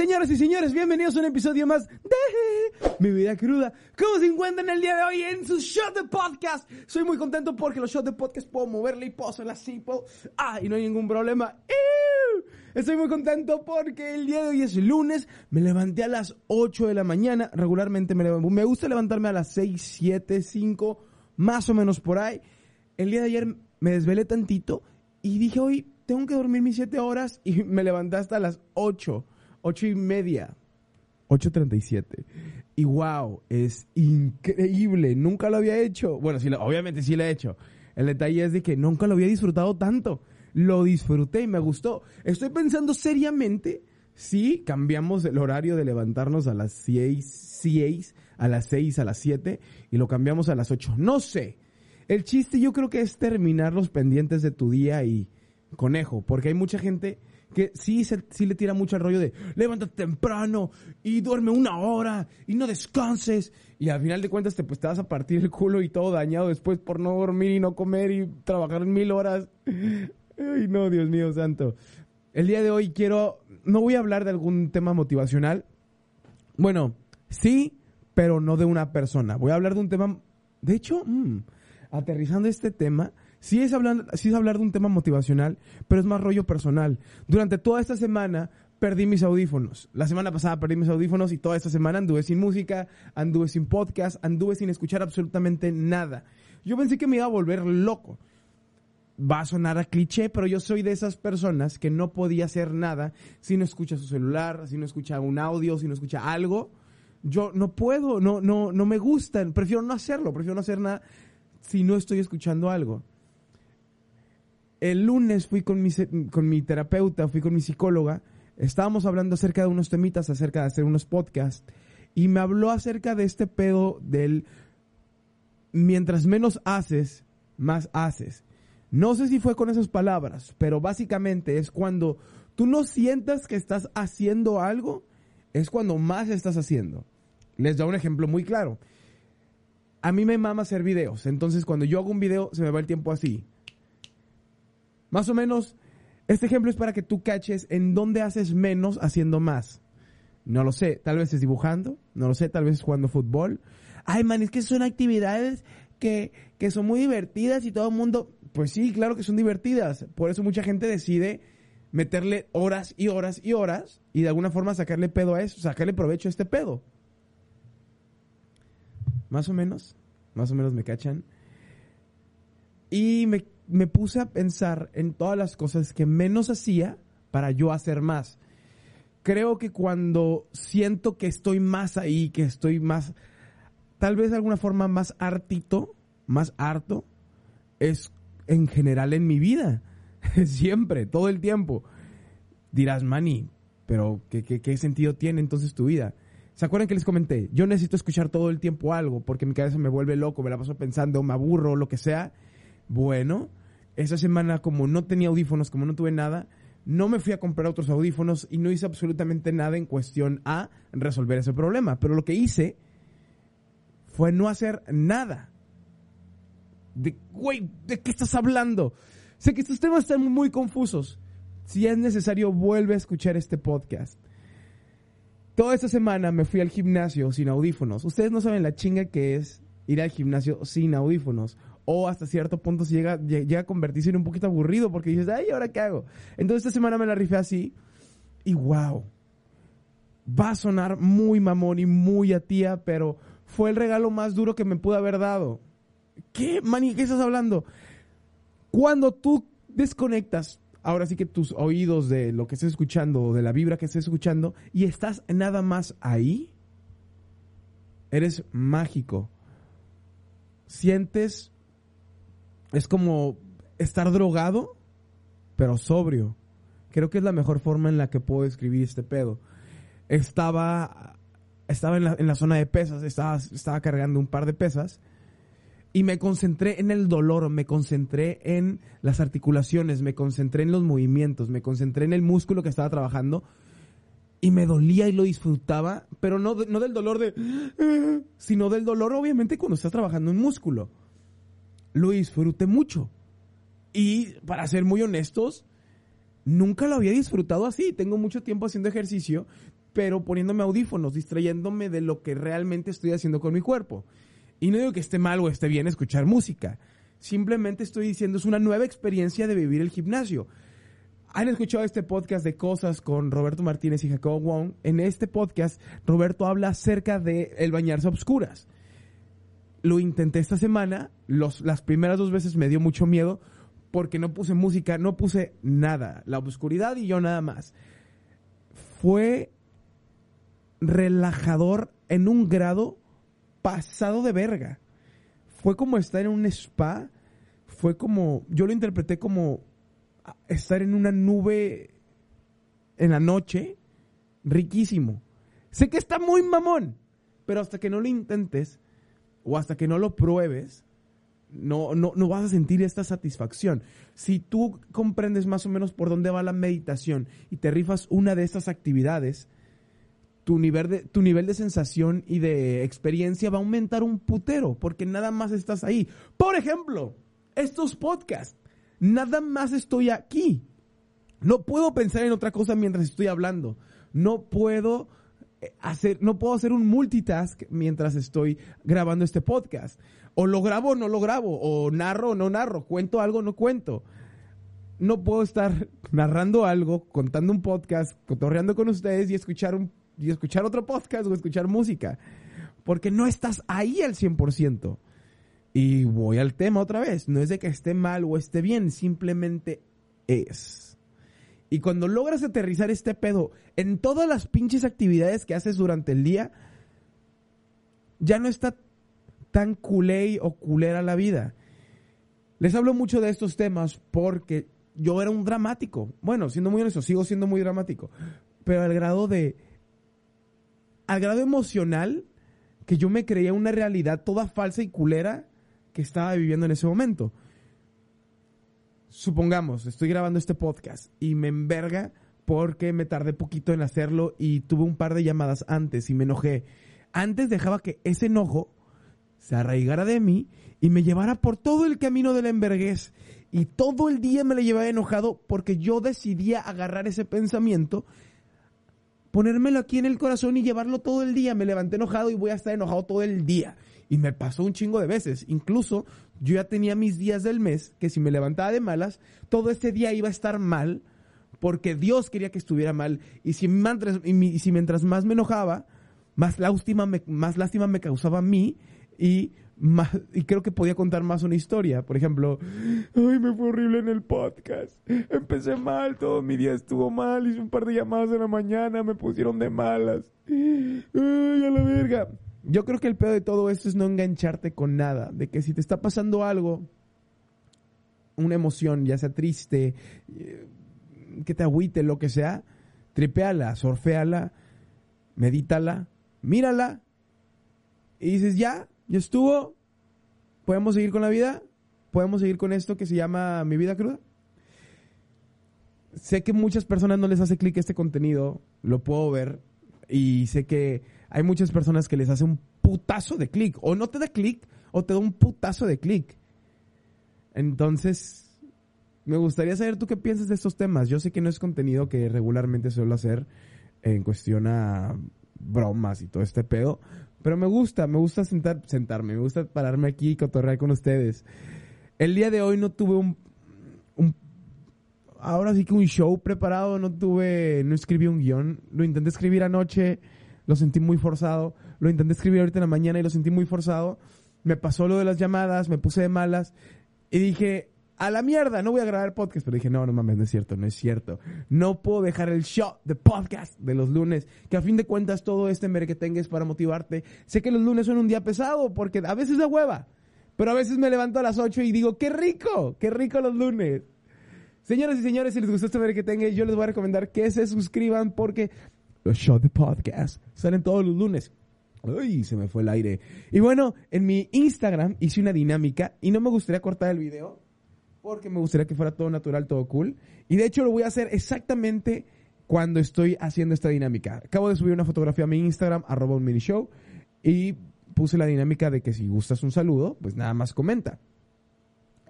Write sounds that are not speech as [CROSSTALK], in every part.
señoras y señores, bienvenidos a un episodio más de Mi Vida Cruda. ¿Cómo se encuentran el día de hoy en su show de podcast? Soy muy contento porque los shows de podcast puedo moverle y puedo hacerla así, puedo... Ah, y no hay ningún problema. Estoy muy contento porque el día de hoy es lunes. Me levanté a las 8 de la mañana. Regularmente me, me gusta levantarme a las 6, 7, 5, más o menos por ahí. El día de ayer me desvelé tantito y dije hoy tengo que dormir mis 7 horas [LAUGHS] y me levanté hasta las 8, 8 y media. 8.37. Y wow, es increíble. Nunca lo había hecho. Bueno, sí, lo- obviamente sí lo he hecho. El detalle es de que nunca lo había disfrutado tanto. Lo disfruté y me gustó. Estoy pensando seriamente si cambiamos el horario de levantarnos a las 6, 6, a las 6, a las 7 y lo cambiamos a las 8. No sé. El chiste yo creo que es terminar los pendientes de tu día y conejo, porque hay mucha gente que sí, sí le tira mucho el rollo de levántate temprano y duerme una hora y no descanses y al final de cuentas te, pues, te vas a partir el culo y todo dañado después por no dormir y no comer y trabajar mil horas. [LAUGHS] Ay, no, Dios mío santo. El día de hoy quiero, no voy a hablar de algún tema motivacional. Bueno, sí, pero no de una persona. Voy a hablar de un tema, de hecho, mm, aterrizando este tema, sí es, hablar, sí es hablar de un tema motivacional, pero es más rollo personal. Durante toda esta semana perdí mis audífonos. La semana pasada perdí mis audífonos y toda esta semana anduve sin música, anduve sin podcast, anduve sin escuchar absolutamente nada. Yo pensé que me iba a volver loco. Va a sonar a cliché, pero yo soy de esas personas que no podía hacer nada si no escucha su celular, si no escucha un audio, si no escucha algo. Yo no puedo, no, no, no me gustan, prefiero no hacerlo, prefiero no hacer nada si no estoy escuchando algo. El lunes fui con mi, con mi terapeuta, fui con mi psicóloga, estábamos hablando acerca de unos temitas, acerca de hacer unos podcasts, y me habló acerca de este pedo del mientras menos haces, más haces. No sé si fue con esas palabras, pero básicamente es cuando tú no sientas que estás haciendo algo, es cuando más estás haciendo. Les doy un ejemplo muy claro. A mí me mama hacer videos, entonces cuando yo hago un video se me va el tiempo así. Más o menos, este ejemplo es para que tú caches en dónde haces menos haciendo más. No lo sé, tal vez es dibujando, no lo sé, tal vez es jugando fútbol. Ay, man, es que son actividades que, que son muy divertidas y todo el mundo, pues sí, claro que son divertidas. Por eso mucha gente decide meterle horas y horas y horas y de alguna forma sacarle pedo a eso, sacarle provecho a este pedo. Más o menos, más o menos me cachan. Y me, me puse a pensar en todas las cosas que menos hacía para yo hacer más. Creo que cuando siento que estoy más ahí, que estoy más, tal vez de alguna forma más hartito, más harto, es en general en mi vida. [LAUGHS] Siempre, todo el tiempo. Dirás, Manny, pero ¿qué, qué, qué sentido tiene entonces tu vida? ¿Se acuerdan que les comenté? Yo necesito escuchar todo el tiempo algo porque mi cabeza me vuelve loco, me la paso pensando, me aburro, lo que sea. Bueno, esa semana como no tenía audífonos, como no tuve nada, no me fui a comprar otros audífonos y no hice absolutamente nada en cuestión a resolver ese problema. Pero lo que hice fue no hacer nada. De, güey, ¿de qué estás hablando? Sé que estos temas están muy confusos. Si es necesario, vuelve a escuchar este podcast. Toda esta semana me fui al gimnasio sin audífonos. Ustedes no saben la chinga que es ir al gimnasio sin audífonos. O hasta cierto punto llega, lle- llega a convertirse en un poquito aburrido porque dices, ay, ¿ahora qué hago? Entonces esta semana me la rifé así. Y wow. Va a sonar muy mamón y muy a tía, pero fue el regalo más duro que me pude haber dado. ¿Qué? ¿Qué estás hablando? Cuando tú desconectas, ahora sí que tus oídos de lo que estés escuchando, o de la vibra que estés escuchando, y estás nada más ahí, eres mágico. Sientes, es como estar drogado, pero sobrio. Creo que es la mejor forma en la que puedo describir este pedo. Estaba, estaba en la, en la zona de pesas, estaba, estaba cargando un par de pesas y me concentré en el dolor, me concentré en las articulaciones, me concentré en los movimientos, me concentré en el músculo que estaba trabajando y me dolía y lo disfrutaba, pero no, no del dolor de, sino del dolor obviamente cuando estás trabajando en músculo. Lo disfruté mucho. Y para ser muy honestos, nunca lo había disfrutado así. Tengo mucho tiempo haciendo ejercicio pero poniéndome audífonos, distrayéndome de lo que realmente estoy haciendo con mi cuerpo. Y no digo que esté mal o esté bien escuchar música. Simplemente estoy diciendo es una nueva experiencia de vivir el gimnasio. Han escuchado este podcast de cosas con Roberto Martínez y Jacobo Wong. En este podcast, Roberto habla acerca de el bañarse a obscuras. Lo intenté esta semana. Los, las primeras dos veces me dio mucho miedo porque no puse música, no puse nada. La oscuridad y yo nada más. Fue relajador en un grado pasado de verga. Fue como estar en un spa. Fue como, yo lo interpreté como estar en una nube en la noche. Riquísimo. Sé que está muy mamón, pero hasta que no lo intentes o hasta que no lo pruebes, no, no, no vas a sentir esta satisfacción. Si tú comprendes más o menos por dónde va la meditación y te rifas una de estas actividades, tu nivel de, tu nivel de sensación y de experiencia va a aumentar un putero, porque nada más estás ahí. Por ejemplo, estos podcasts, nada más estoy aquí. No puedo pensar en otra cosa mientras estoy hablando. No puedo hacer, no puedo hacer un multitask mientras estoy grabando este podcast. O lo grabo o no lo grabo, o narro o no narro, cuento algo o no cuento. No puedo estar [LAUGHS] narrando algo, contando un podcast, cotorreando con ustedes y escuchar un y escuchar otro podcast o escuchar música. Porque no estás ahí al 100%. Y voy al tema otra vez. No es de que esté mal o esté bien, simplemente es. Y cuando logras aterrizar este pedo en todas las pinches actividades que haces durante el día, ya no está tan culé o culera la vida. Les hablo mucho de estos temas porque yo era un dramático. Bueno, siendo muy honesto, sigo siendo muy dramático. Pero al grado de al grado emocional que yo me creía una realidad toda falsa y culera que estaba viviendo en ese momento. Supongamos, estoy grabando este podcast y me enverga porque me tardé poquito en hacerlo y tuve un par de llamadas antes y me enojé. Antes dejaba que ese enojo se arraigara de mí y me llevara por todo el camino de la enverguez. Y todo el día me le llevaba enojado porque yo decidía agarrar ese pensamiento ponérmelo aquí en el corazón y llevarlo todo el día. Me levanté enojado y voy a estar enojado todo el día. Y me pasó un chingo de veces. Incluso yo ya tenía mis días del mes que si me levantaba de malas, todo ese día iba a estar mal porque Dios quería que estuviera mal. Y si, mientras, más me enojaba, más lástima me, más lástima me causaba a mí y y creo que podía contar más una historia. Por ejemplo, ay, me fue horrible en el podcast. Empecé mal, todo mi día estuvo mal, hice un par de llamadas en la mañana, me pusieron de malas. Ay, a la verga. Yo creo que el pedo de todo esto es no engancharte con nada. De que si te está pasando algo, una emoción, ya sea triste, eh, que te agüite, lo que sea, tripeala, sorfeala, medítala, mírala y dices, ya, ya estuvo. ¿Podemos seguir con la vida? ¿Podemos seguir con esto que se llama Mi vida cruda? Sé que muchas personas no les hace clic este contenido, lo puedo ver, y sé que hay muchas personas que les hace un putazo de clic, o no te da clic, o te da un putazo de clic. Entonces, me gustaría saber tú qué piensas de estos temas. Yo sé que no es contenido que regularmente suelo hacer en cuestión a bromas y todo este pedo, pero me gusta, me gusta sentar, sentarme, me gusta pararme aquí y cotorrear con ustedes. El día de hoy no tuve un, un ahora sí que un show preparado, no tuve, no escribí un guion. Lo intenté escribir anoche, lo sentí muy forzado. Lo intenté escribir ahorita en la mañana y lo sentí muy forzado. Me pasó lo de las llamadas, me puse de malas y dije, a la mierda, no voy a grabar podcast. Pero dije, no, no mames, no es cierto, no es cierto. No puedo dejar el show de podcast de los lunes, que a fin de cuentas todo este tenga es para motivarte. Sé que los lunes son un día pesado, porque a veces de hueva, pero a veces me levanto a las 8 y digo, qué rico, qué rico los lunes. Señoras y señores, si les gustó este tenga, yo les voy a recomendar que se suscriban porque los shows de podcast salen todos los lunes. Uy, se me fue el aire. Y bueno, en mi Instagram hice una dinámica y no me gustaría cortar el video porque me gustaría que fuera todo natural, todo cool. Y de hecho lo voy a hacer exactamente cuando estoy haciendo esta dinámica. Acabo de subir una fotografía a mi Instagram, arroba un mini show, y puse la dinámica de que si gustas un saludo, pues nada más comenta.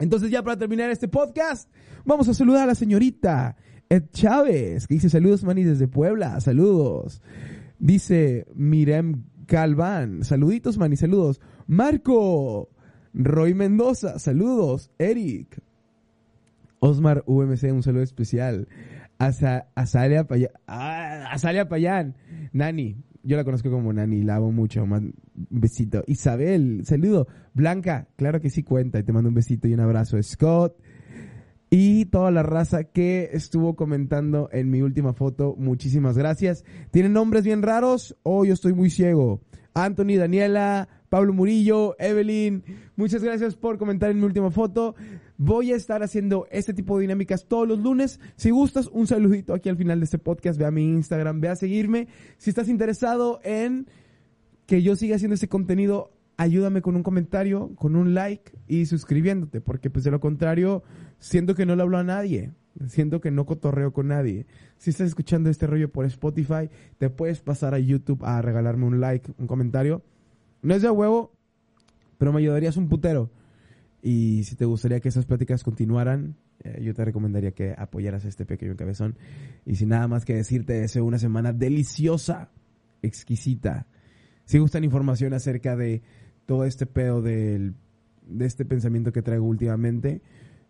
Entonces ya para terminar este podcast, vamos a saludar a la señorita Ed Chávez, que dice saludos, Manny, desde Puebla. Saludos. Dice Mirem Calván. Saluditos, Manny, saludos. Marco. Roy Mendoza. Saludos. Eric. Osmar VMC, un saludo especial. Ah, Azalia Payán. Nani. Yo la conozco como Nani, la amo mucho. Un besito. Isabel, saludo. Blanca, claro que sí cuenta. Y te mando un besito y un abrazo. Scott. Y toda la raza que estuvo comentando en mi última foto, muchísimas gracias. ¿Tienen nombres bien raros o yo estoy muy ciego? Anthony, Daniela, Pablo Murillo, Evelyn, muchas gracias por comentar en mi última foto. Voy a estar haciendo este tipo de dinámicas todos los lunes. Si gustas, un saludito aquí al final de este podcast. Ve a mi Instagram, ve a seguirme. Si estás interesado en que yo siga haciendo este contenido, ayúdame con un comentario, con un like y suscribiéndote, porque pues de lo contrario, siento que no le hablo a nadie. Siento que no cotorreo con nadie. Si estás escuchando este rollo por Spotify, te puedes pasar a YouTube a regalarme un like, un comentario no es de huevo, pero me ayudarías un putero. Y si te gustaría que esas pláticas continuaran, eh, yo te recomendaría que apoyaras este pequeño cabezón. Y sin nada más que decirte, deseo una semana deliciosa, exquisita. Si gustan información acerca de todo este pedo del, de este pensamiento que traigo últimamente,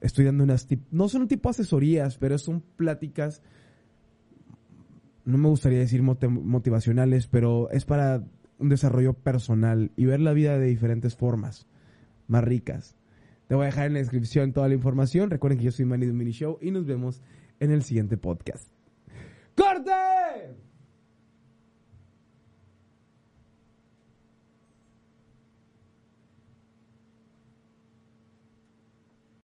estoy dando unas... No son un tipo de asesorías, pero son pláticas... No me gustaría decir motivacionales, pero es para un desarrollo personal y ver la vida de diferentes formas, más ricas. Te voy a dejar en la descripción toda la información. Recuerden que yo soy Manny de Mini Show y nos vemos en el siguiente podcast. ¡Corte!